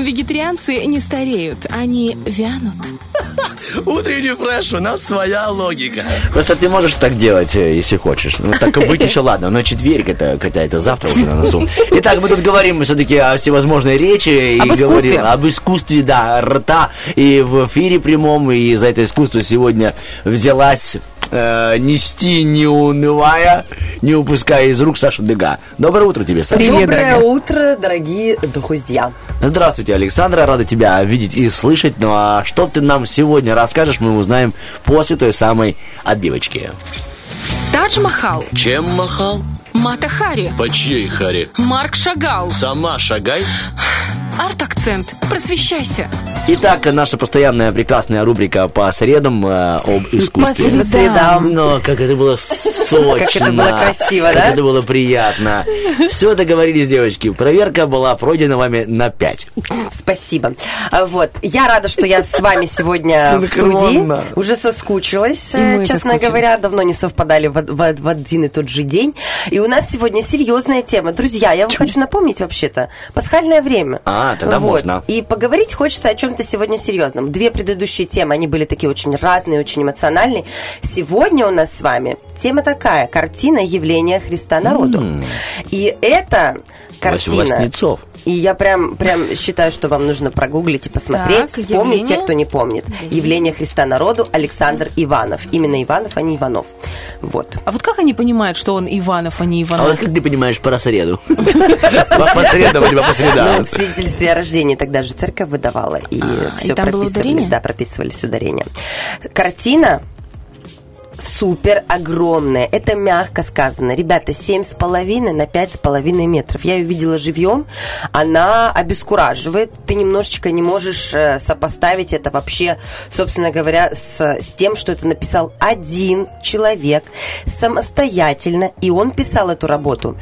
Вегетарианцы не стареют, они вянут. Утренний фреш, у нас своя логика. Просто ты можешь так делать, э, если хочешь. Ну, так и быть еще ладно, но четверг это какая-то завтра уже на носу. Итак, мы тут говорим все-таки о всевозможной речи. Об и искусстве. говорим об искусстве, да, рта. И в эфире прямом, и за это искусство сегодня взялась э, нести, не унывая, не упуская из рук Саша Дега. Доброе утро тебе, Саша. Привет, Доброе дорогая. утро, дорогие друзья. Здравствуйте, Александра, рада тебя видеть и слышать. Ну а что ты нам сегодня расскажешь, мы узнаем после той самой отбивочки. Тадж Махал, Чем махал? Мата Хари, По чьей харе? Марк Шагал, Сама шагай. Арт-акцент. Просвещайся. Итак, наша постоянная прекрасная рубрика по средам э, об искусстве. По средам. Но как это было сочно. Как это было красиво, как да? это было приятно. Все договорились, девочки. Проверка была пройдена вами на 5. Спасибо. А, Вот. Я рада, что я с вами сегодня в студии. Уже соскучилась, И э, мы честно соскучились. говоря. Давно не совпадали в, в- в один и тот же день. И у нас сегодня серьезная тема. Друзья, я вам хочу напомнить вообще-то. Пасхальное время. А, тогда можно. И поговорить хочется о чем-то сегодня серьезном. Две предыдущие темы, они были такие очень разные, очень эмоциональные. Сегодня у нас с вами тема такая. Картина явления Христа народу. И это картина... Воснецов. И я прям, прям считаю, что вам нужно прогуглить и посмотреть, Так, вспомнить явление. те, кто не помнит. Явление Христа народу Александр Иванов. Именно Иванов, а не Иванов. Вот. А вот как они понимают, что он Иванов, а не А вот Иванов? как ты понимаешь про среду? По по средам либо по Ну, средам? в свидетельстве о рождении тогда же церковь выдавала, и А, все прописывались, да, прописывались ударения. Картина супер огромная. Это мягко сказано. Ребята, семь с половиной на пять с половиной метров. Я ее видела живьем. Она обескураживает. Ты немножечко не можешь э, сопоставить это вообще, собственно говоря, с, с тем, что это написал один человек самостоятельно. И он писал эту работу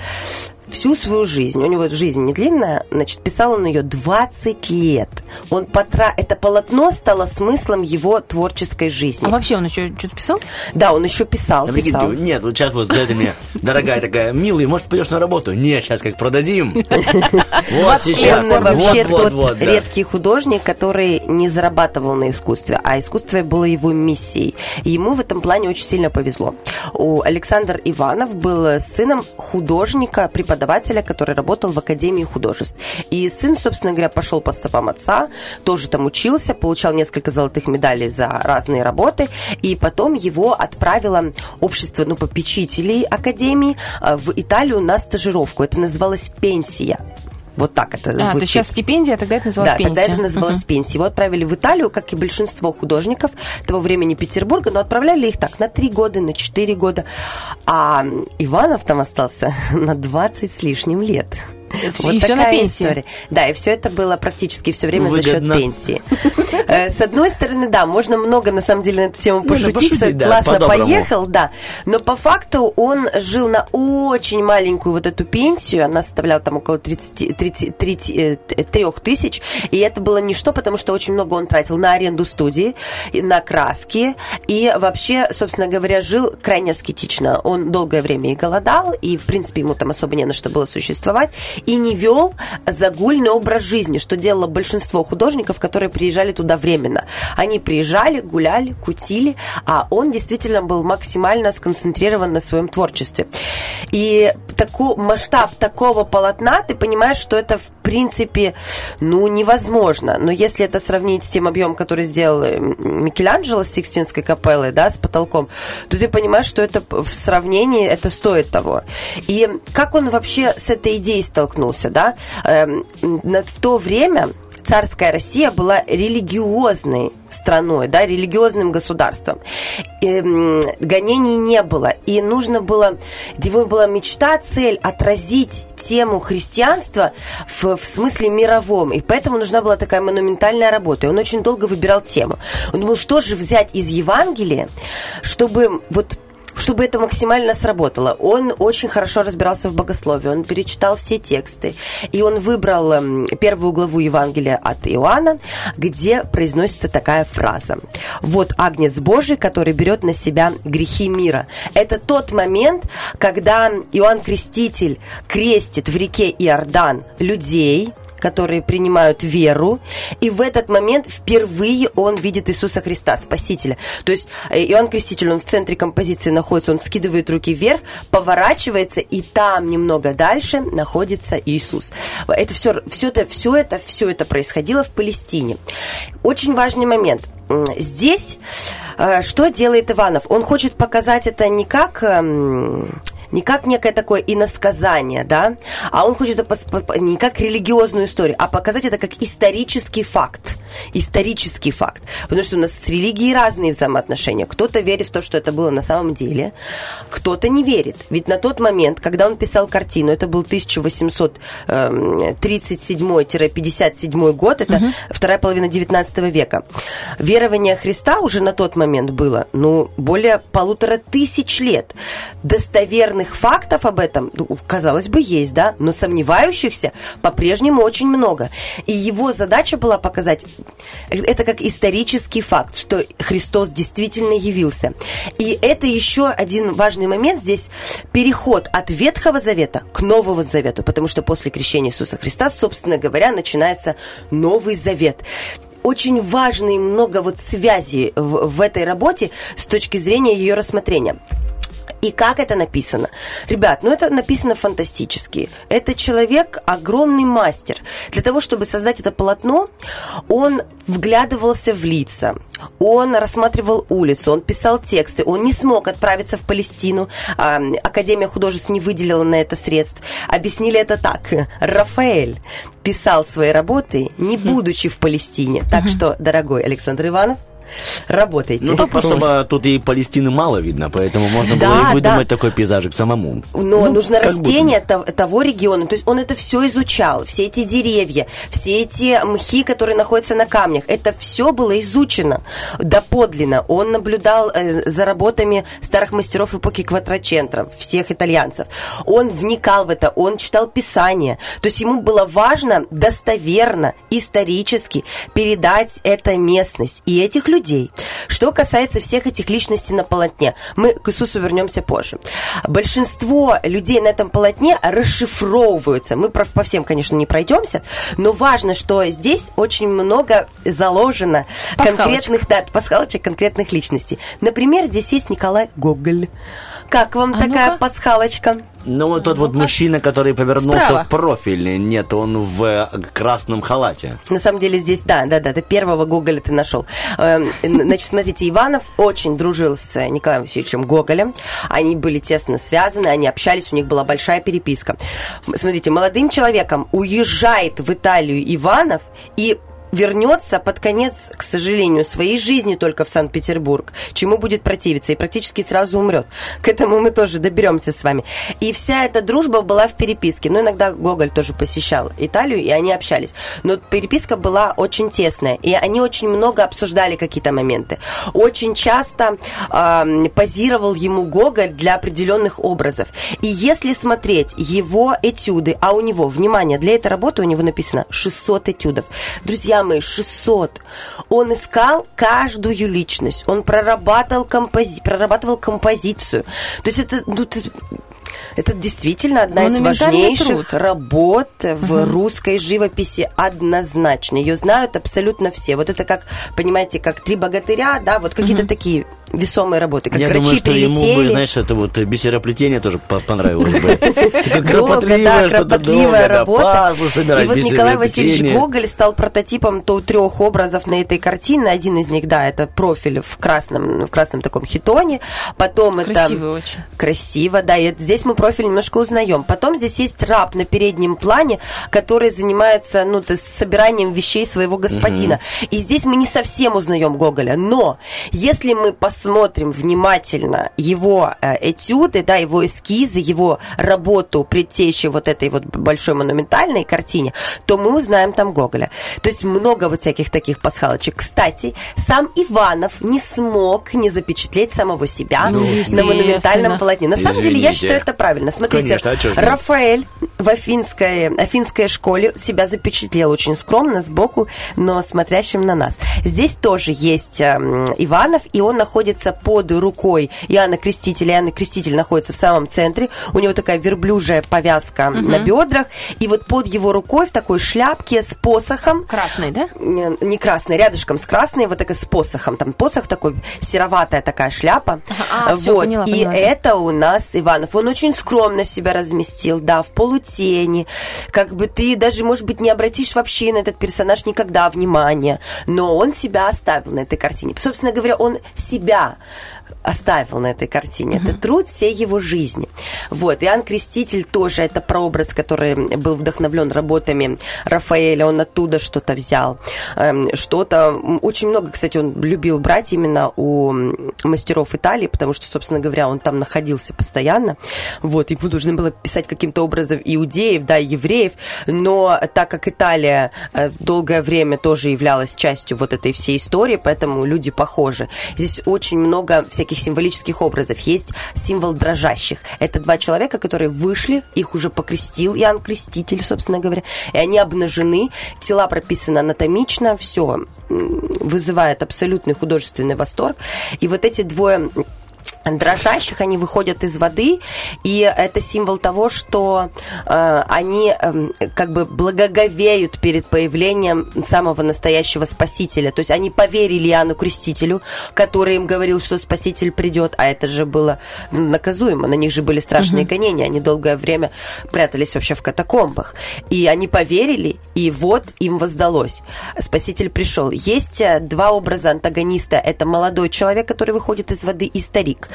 всю свою жизнь. У него жизнь не длинная, значит, писал он ее 20 лет. Он потра... Это полотно стало смыслом его творческой жизни. А вообще он еще что-то писал? Да, он еще писал, А прикинь, писал. Нет, вот сейчас вот это мне дорогая такая, милый, может, пойдешь на работу? Нет, сейчас как продадим. Вот сейчас. Он вообще тот да. редкий художник, который не зарабатывал на искусстве, а искусство было его миссией. Ему в этом плане очень сильно повезло. У Александр Иванов был сыном художника, преподавателя, который работал в Академии художеств. И сын, собственно говоря, пошел по стопам отца, тоже там учился, получал несколько золотых медалей за разные работы, и потом его отправило общество ну, попечителей Академии э, в Италию на стажировку. Это называлось пенсия. Вот так это А, то есть звучит. сейчас стипендия, а тогда это называлось Да, пенсия. тогда это называлось пенсией. Его отправили в Италию, как и большинство художников того времени Петербурга, но отправляли их так на три года, на четыре года. А Иванов там остался на 20 с лишним лет. И всё на такая пенсии. история. Да, и все это было практически все время за Выгодно. счет пенсии. Э, С одной стороны, да, можно много на самом деле на эту тему Можно пошутить, что классно поехал, да. Но по факту он жил на очень маленькую вот эту пенсию, она составляла там около 30, 30, 3 тысяч, и это было ничто, потому что очень много он тратил на аренду студии, и на краски, и вообще, собственно говоря, жил крайне аскетично. Он долгое время и голодал, и, в принципе, ему там особо не на что было существовать, и не вел загульный образ жизни, что делало большинство художников, которые приезжали туда временно. Они приезжали, гуляли, кутили, а он действительно был максимально сконцентрирован на своем творчестве. И таку, масштаб такого полотна, ты понимаешь, что это в принципе, ну, невозможно. Но если это сравнить с тем объемом, который сделал э, Микеланджело с Сикстинской капеллой, да, с потолком, то ты понимаешь, что это в сравнении, это стоит того. И как он вообще с этой идеей столкнулся, да? Эм, в то время царская Россия была религиозной страной, да, религиозным государством. Эм, гонений не было. И нужно было, его была мечта, цель отразить тему христианства в, в смысле мировом. И поэтому нужна была такая монументальная работа. И он очень долго выбирал тему. Он думал, что же взять из Евангелия, чтобы вот чтобы это максимально сработало. Он очень хорошо разбирался в богословии, он перечитал все тексты, и он выбрал эм, первую главу Евангелия от Иоанна, где произносится такая фраза. «Вот Агнец Божий, который берет на себя грехи мира». Это тот момент, когда Иоанн Креститель крестит в реке Иордан людей, которые принимают веру, и в этот момент впервые он видит Иисуса Христа, Спасителя. То есть э, Иоанн Креститель, он в центре композиции находится, он скидывает руки вверх, поворачивается, и там немного дальше находится Иисус. Это все, все это, все это, все это происходило в Палестине. Очень важный момент. Здесь э, что делает Иванов? Он хочет показать это не как эм, не как некое такое иносказание, да, а он хочет это не как религиозную историю, а показать это как исторический факт. Исторический факт. Потому что у нас с религией разные взаимоотношения. Кто-то верит в то, что это было на самом деле, кто-то не верит. Ведь на тот момент, когда он писал картину, это был 1837-57 эм, год, это угу. вторая половина 19 века. Верование Христа уже на тот момент было, ну, более полутора тысяч лет. Достоверных фактов об этом, ну, казалось бы, есть, да, но сомневающихся по-прежнему очень много. И его задача была показать это как исторический факт, что Христос действительно явился. И это еще один важный момент здесь, переход от Ветхого Завета к Новому Завету, потому что после крещения Иисуса Христа, собственно говоря, начинается Новый Завет очень важно и много вот связей в, в этой работе с точки зрения ее рассмотрения. И как это написано? Ребят, ну это написано фантастически. Это человек огромный мастер. Для того, чтобы создать это полотно, он вглядывался в лица, он рассматривал улицу, он писал тексты, он не смог отправиться в Палестину. А, Академия художеств не выделила на это средств. Объяснили это так. Рафаэль писал свои работы, не будучи в Палестине. Так что, дорогой Александр Иванов, работайте. Ну, тут просто тут и Палестины мало видно, поэтому можно да, было и выдумать да. такой пейзажик самому. Но ну, нужно растение будто. того региона. То есть он это все изучал. Все эти деревья, все эти мхи, которые находятся на камнях. Это все было изучено доподлинно. Он наблюдал э, за работами старых мастеров эпохи Кватрачентра, всех итальянцев. Он вникал в это, он читал Писание. То есть ему было важно достоверно, исторически передать эту местность и этих людей людей. Что касается всех этих личностей на полотне, мы к Иисусу вернемся позже. Большинство людей на этом полотне расшифровываются. Мы по всем, конечно, не пройдемся, но важно, что здесь очень много заложено конкретных да, пасхалочек конкретных личностей. Например, здесь есть Николай Гоголь. Как вам а такая ну пасхалочка? Ну, вот тот вот мужчина, который повернулся Справа. в профиль. Нет, он в э, красном халате. На самом деле здесь, да, да, да, ты первого Гоголя ты нашел. Эм, значит, смотрите, Иванов очень дружил с Николаем Васильевичем Гоголем. Они были тесно связаны, они общались, у них была большая переписка. Смотрите, молодым человеком уезжает в Италию Иванов и вернется под конец, к сожалению, своей жизни только в Санкт-Петербург, чему будет противиться и практически сразу умрет. К этому мы тоже доберемся с вами. И вся эта дружба была в переписке. Ну, иногда Гоголь тоже посещал Италию, и они общались. Но переписка была очень тесная, и они очень много обсуждали какие-то моменты. Очень часто э, позировал ему Гоголь для определенных образов. И если смотреть его этюды, а у него, внимание, для этой работы у него написано 600 этюдов. Друзья, самые 600. Он искал каждую личность, он прорабатывал, компози... прорабатывал композицию. То есть это, ну, это действительно одна из важнейших труд. работ в угу. русской живописи однозначно. Ее знают абсолютно все. Вот это как, понимаете, как три богатыря, да, вот какие-то угу. такие весомые работы, как Я врачи думаю, что прилетели. ему бы, знаешь, это вот бисероплетение тоже понравилось бы. Кропотливая, кропотливая работа. И вот Николай Васильевич Гоголь стал прототипом то трех образов на этой картине. Один из них, да, это профиль в красном, в красном таком хитоне. Потом это... Красиво очень. Красиво, да. И здесь мы профиль немножко узнаем. Потом здесь есть раб на переднем плане, который занимается, ну, то есть собиранием вещей своего господина. И здесь мы не совсем узнаем Гоголя. Но если мы посмотрим внимательно его э, этюды, да, его эскизы, его работу предтечи вот этой вот большой монументальной картине, то мы узнаем там Гоголя. То есть много вот всяких таких пасхалочек. Кстати, сам Иванов не смог не запечатлеть самого себя ну, на монументальном полотне. На самом деле, я считаю это правильно. Правильно. Смотрите, Конечно, а? Рафаэль в афинской, афинской школе себя запечатлел очень скромно, сбоку, но смотрящим на нас. Здесь тоже есть эм, Иванов, и он находится под рукой Иоанна Крестителя. Иоанн Креститель находится в самом центре. У него такая верблюжая повязка на бедрах. И вот под его рукой в такой шляпке с посохом Красный, да? не не красный, рядышком с красной, вот такой с посохом. Там посох такой, сероватая такая шляпа. Ага, а, вот. поняла, и поняла, да. это у нас Иванов. Он очень скромно себя разместил, да, в полутени. Как бы ты даже, может быть, не обратишь вообще на этот персонаж никогда внимания. Но он себя оставил на этой картине. Собственно говоря, он себя оставил на этой картине. Это труд всей его жизни. Вот. Иоанн Креститель тоже это прообраз, который был вдохновлен работами Рафаэля. Он оттуда что-то взял. Эм, Что-то... Очень много, кстати, он любил брать именно у мастеров Италии, потому что, собственно говоря, он там находился постоянно. Вот. Ему нужно было писать каким-то образом иудеев, да, евреев. Но так как Италия э, долгое время тоже являлась частью вот этой всей истории, поэтому люди похожи. Здесь очень много всяких символических образов. Есть символ дрожащих. Это два человека, которые вышли, их уже покрестил Иоанн Креститель, собственно говоря, и они обнажены, тела прописаны анатомично, все вызывает абсолютный художественный восторг. И вот эти двое дрожащих, они выходят из воды, и это символ того, что э, они эм, как бы благоговеют перед появлением самого настоящего Спасителя. То есть они поверили Иоанну Крестителю, который им говорил, что Спаситель придет, а это же было наказуемо, на них же были страшные гонения, они долгое время прятались вообще в катакомбах. И они поверили, и вот им воздалось. Спаситель пришел. Есть э, два образа антагониста. Это молодой человек, который выходит из воды, и старик.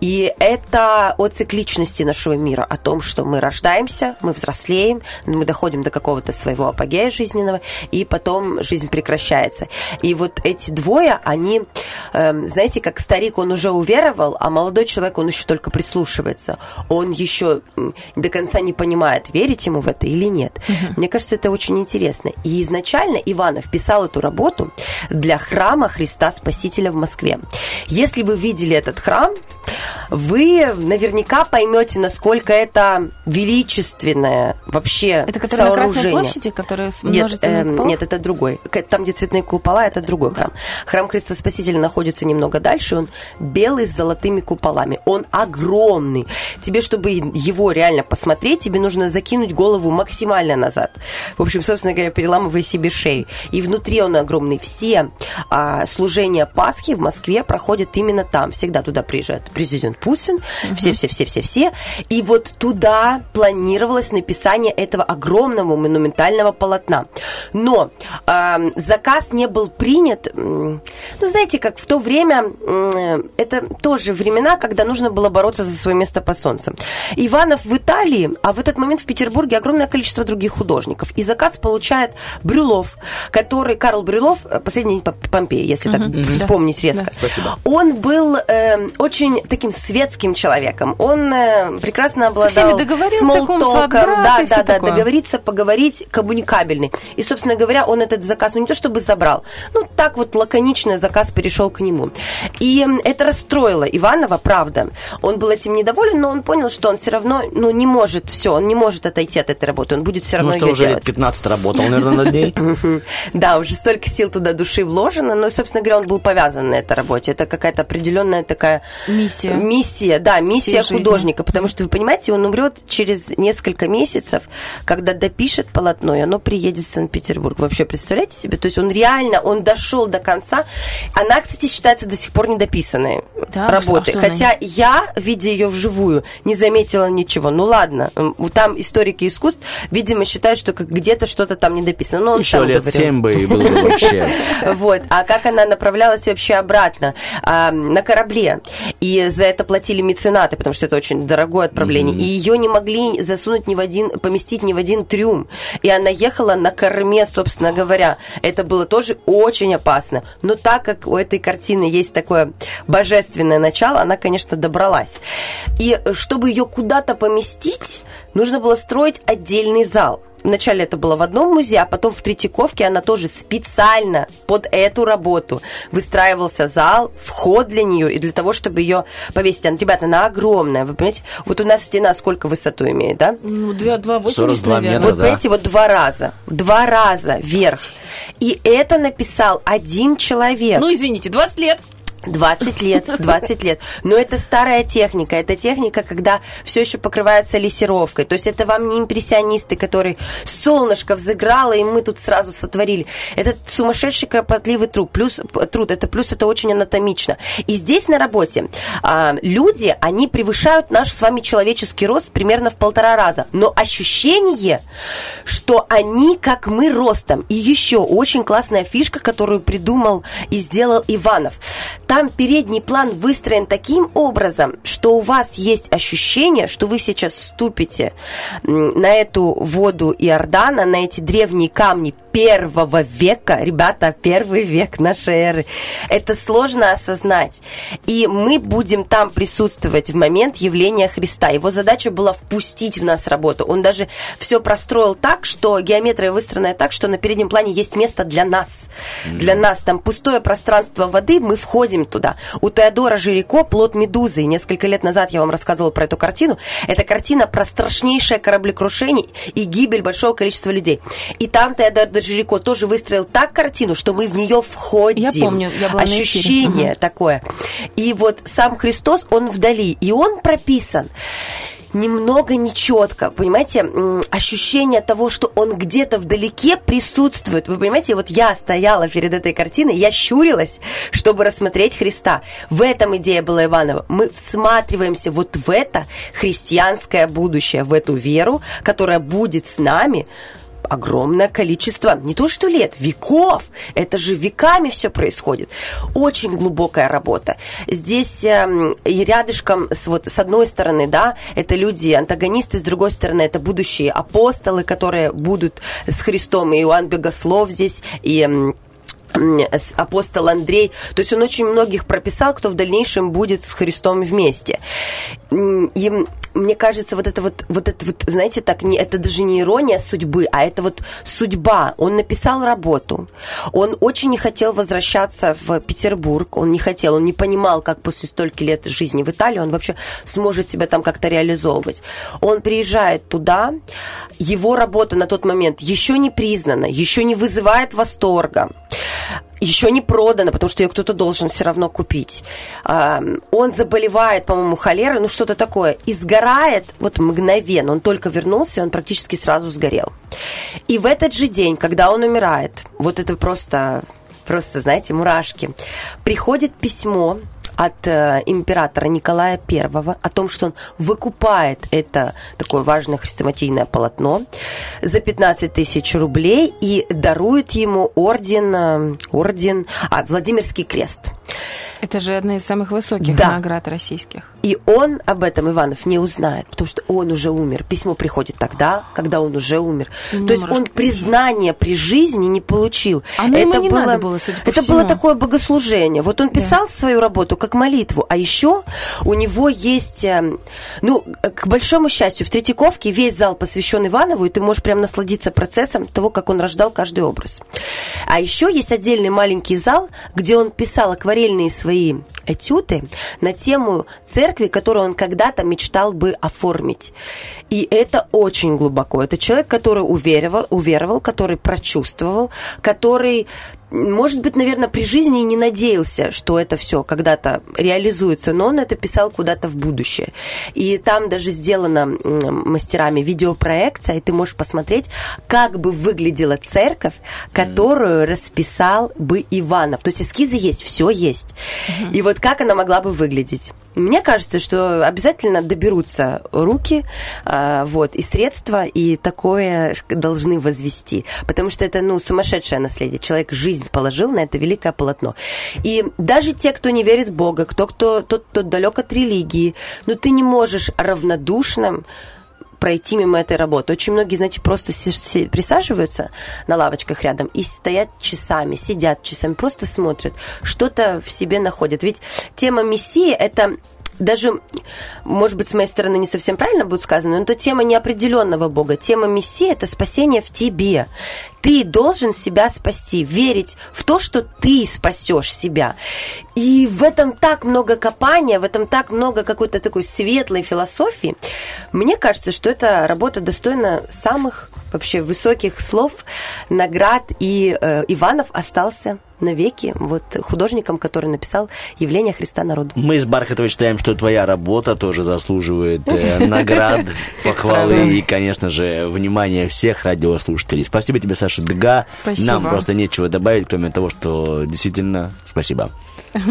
И это о цикличности нашего мира, о том, что мы рождаемся, мы взрослеем, мы доходим до какого-то своего апогея жизненного, и потом жизнь прекращается. И вот эти двое, они, эм, знаете, как старик, он уже уверовал, а молодой человек, он еще только прислушивается. Он еще до конца не понимает, верить ему в это или нет. Мне кажется, это очень интересно. И изначально Иванов писал эту работу для храма Христа Спасителя в Москве. Если вы видели этот храм, Woo! Вы наверняка поймете, насколько это величественное вообще Это который на Красной сооружение. площади, который с Нет, куполами? нет, это другой. Там, где цветные купола, это другой храм. Храм Христа Спасителя находится немного дальше. Он белый с золотыми куполами. Он огромный. Тебе, чтобы его реально посмотреть, тебе нужно закинуть голову максимально назад. В общем, собственно говоря, переламывая себе шею. И внутри он огромный. Все а, служения Пасхи в Москве проходят именно там. Всегда туда приезжает президент Путин. Все-все-все-все-все. И вот туда планировалось написание этого огромного монументального полотна. Но ам, заказ не был принят. Ну, знаете, как в то время, м, это тоже времена, когда нужно было бороться за свое место под солнцем. Иванов в Италии, а в этот момент в Петербурге огромное количество других художников. И заказ получает Брюлов, который, Карл Брюлов, э, последний Помпеи, если так вспомнить резко. Спасибо. Он был эм, очень таким светским человеком. Он э, прекрасно обладал смолтоком. Да, да, да, такое. договориться, поговорить, коммуникабельный. И, собственно говоря, он этот заказ, ну не то чтобы забрал, ну так вот лаконично заказ перешел к нему. И это расстроило Иванова, правда. Он был этим недоволен, но он понял, что он все равно, ну не может, все, он не может отойти от этой работы, он будет все равно Ну что, ее уже лет делать. 15 работал, наверное, над ней. Да, уже столько сил туда души вложено, но, собственно говоря, он был повязан на этой работе. Это какая-то определенная такая... Миссия. Миссия, да, миссия Всей жизни. художника. Потому что, вы понимаете, он умрет через несколько месяцев, когда допишет полотно, и оно приедет в Санкт-Петербург. Вообще, представляете себе? То есть он реально, он дошел до конца. Она, кстати, считается до сих пор недописанной Да, работой. а что она Хотя я, видя ее вживую, не заметила ничего. Ну ладно, там историки искусств, видимо, считают, что как где-то что-то там не дописано. Но он Еще сам лет говорил. 7 бы и было бы вообще. Вот. А как она направлялась вообще обратно? А, на корабле. И за это платили меценаты, потому что это очень дорогое отправление. И ее не могли засунуть ни в один, поместить ни в один трюм. И она ехала на корме, собственно говоря. Это было тоже очень опасно. Но так как у этой картины есть такое божественное начало, она, конечно, добралась. И чтобы ее куда-то поместить, нужно было строить отдельный зал. Вначале это было в одном музее, а потом в Третьяковке она тоже специально под эту работу выстраивался зал, вход для нее и для того, чтобы ее повесить. Она, ребята, она огромная, вы понимаете? Вот у нас стена сколько высоту имеет, да? Ну, 2,80, 42 наверное. метра. Вот, да. понимаете, вот два раза. Два раза вверх. И это написал один человек. Ну, извините, 20 лет. 20 лет, 20 лет. Но это старая техника. Это техника, когда все еще покрывается лессировкой. То есть это вам не импрессионисты, которые солнышко взыграло, и мы тут сразу сотворили. Это сумасшедший кропотливый труд. Плюс, труд. Это плюс это очень анатомично. И здесь на работе а, люди, они превышают наш с вами человеческий рост примерно в полтора раза. Но ощущение, что они как мы ростом. И еще очень классная фишка, которую придумал и сделал Иванов. Там передний план выстроен таким образом, что у вас есть ощущение, что вы сейчас ступите на эту воду Иордана, на эти древние камни первого века, ребята, первый век нашей эры. Это сложно осознать. И мы будем там присутствовать в момент явления Христа. Его задача была впустить в нас работу. Он даже все простроил так, что геометрия выстроена так, что на переднем плане есть место для нас. Для нас. Там пустое пространство воды, мы входим туда. У Теодора Жирико «Плод медузы». Несколько лет назад я вам рассказывала про эту картину. Это картина про страшнейшее кораблекрушение и гибель большого количества людей. И там Теодор Жирико тоже выстроил так картину, что мы в нее входим. Я помню, я была. Ощущение такое. И вот сам Христос, он вдали, и он прописан немного нечетко, понимаете, ощущение того, что он где-то вдалеке присутствует. Вы понимаете, вот я стояла перед этой картиной, я щурилась, чтобы рассмотреть Христа. В этом идея была Иванова. Мы всматриваемся вот в это христианское будущее, в эту веру, которая будет с нами огромное количество, не то что лет, веков. Это же веками все происходит. Очень глубокая работа. Здесь эм, и рядышком, с, вот, с одной стороны, да, это люди, антагонисты, с другой стороны, это будущие апостолы, которые будут с Христом, и Иоанн Богослов здесь, и апостол Андрей. То есть он очень многих прописал, кто в дальнейшем будет с Христом вместе. И мне кажется, вот это вот, вот это вот, знаете, так, не, это даже не ирония судьбы, а это вот судьба. Он написал работу. Он очень не хотел возвращаться в Петербург. Он не хотел, он не понимал, как после стольких лет жизни в Италии он вообще сможет себя там как-то реализовывать. Он приезжает туда, его работа на тот момент еще не признана, еще не вызывает восторга еще не продана, потому что ее кто-то должен все равно купить. А, Он заболевает, по-моему, холерой, ну что-то такое, и сгорает вот мгновенно. Он только вернулся, и он практически сразу сгорел. И в этот же день, когда он умирает, вот это просто, просто, знаете, мурашки, приходит письмо от э, императора Николая I о том, что он выкупает это такое важное хрестоматийное полотно за 15 тысяч рублей и дарует ему орден, э, орден, а, Владимирский крест. Это же одна из самых высоких Да. наград российских. И он об этом, Иванов, не узнает, потому что он уже умер. Письмо приходит тогда, когда он уже умер. Ну, То есть он мурашки. признания при жизни не получил. Оно ему не надо было, судя по это всему. было такое богослужение. Вот он писал свою работу как молитву, а еще у него есть, э, ну, к большому счастью, в Третьяковке весь зал посвящен Иванову, и ты можешь прям насладиться процессом того, как он рождал каждый образ. А еще есть отдельный маленький зал, где он писал акварельные свои этюды на тему церкви, которую он когда-то мечтал бы оформить. И это очень глубоко. Это человек, который уверовал, уверовал который прочувствовал, который может быть, наверное, при жизни не надеялся, что это все когда-то реализуется, но он это писал куда-то в будущее. И там даже сделана мастерами видеопроекция, и ты можешь посмотреть, как бы выглядела церковь, которую расписал бы Иванов. То есть эскизы есть, все есть. И вот как она могла бы выглядеть? Мне кажется, что обязательно доберутся руки, а, вот, и средства, и такое должны возвести. Потому что это, ну, сумасшедшее наследие. Человек жизнь положил на это великое полотно. И даже те, кто не верит в Бога, кто, кто, тот, кто далек от религии, ну, ты не можешь равнодушным пройти мимо этой работы. Очень многие, знаете, просто присаживаются на лавочках рядом и стоят часами, сидят часами, просто смотрят, что-то в себе находят. Ведь тема Мессии – это даже, может быть, с моей стороны не совсем правильно будет сказано, но это тема неопределенного Бога. Тема Мессии – это спасение в тебе. Ты должен себя спасти, верить в то, что ты спасешь себя. И в этом так много копания, в этом так много какой-то такой светлой философии. Мне кажется, что эта работа достойна самых вообще высоких слов, наград. И э, Иванов остался навеки вот художником, который написал «Явление Христа народу». Мы с Бархатовой считаем, что твоя работа тоже заслуживает э, наград, похвалы и, конечно же, внимания всех радиослушателей. Спасибо тебе, Саша Дега. Спасибо. Нам просто нечего добавить, кроме того, что действительно спасибо.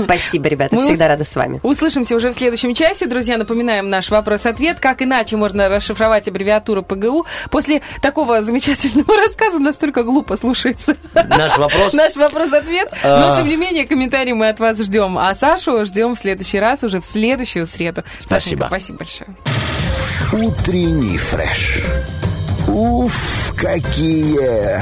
Спасибо, ребята, Мы всегда ус- рада с вами. Услышимся уже в следующем часе. Друзья, напоминаем наш вопрос-ответ. Как иначе можно расшифровать аббревиатуру ПГУ? После такого замечательного рассказа настолько глупо слушается. Наш вопрос... Наш вопрос-ответ. А. Но, тем не менее, комментарии мы от вас ждем. А Сашу ждем в следующий раз, уже в следующую среду. Спасибо. Сашенька, спасибо большое. Утренний фреш. Уф, какие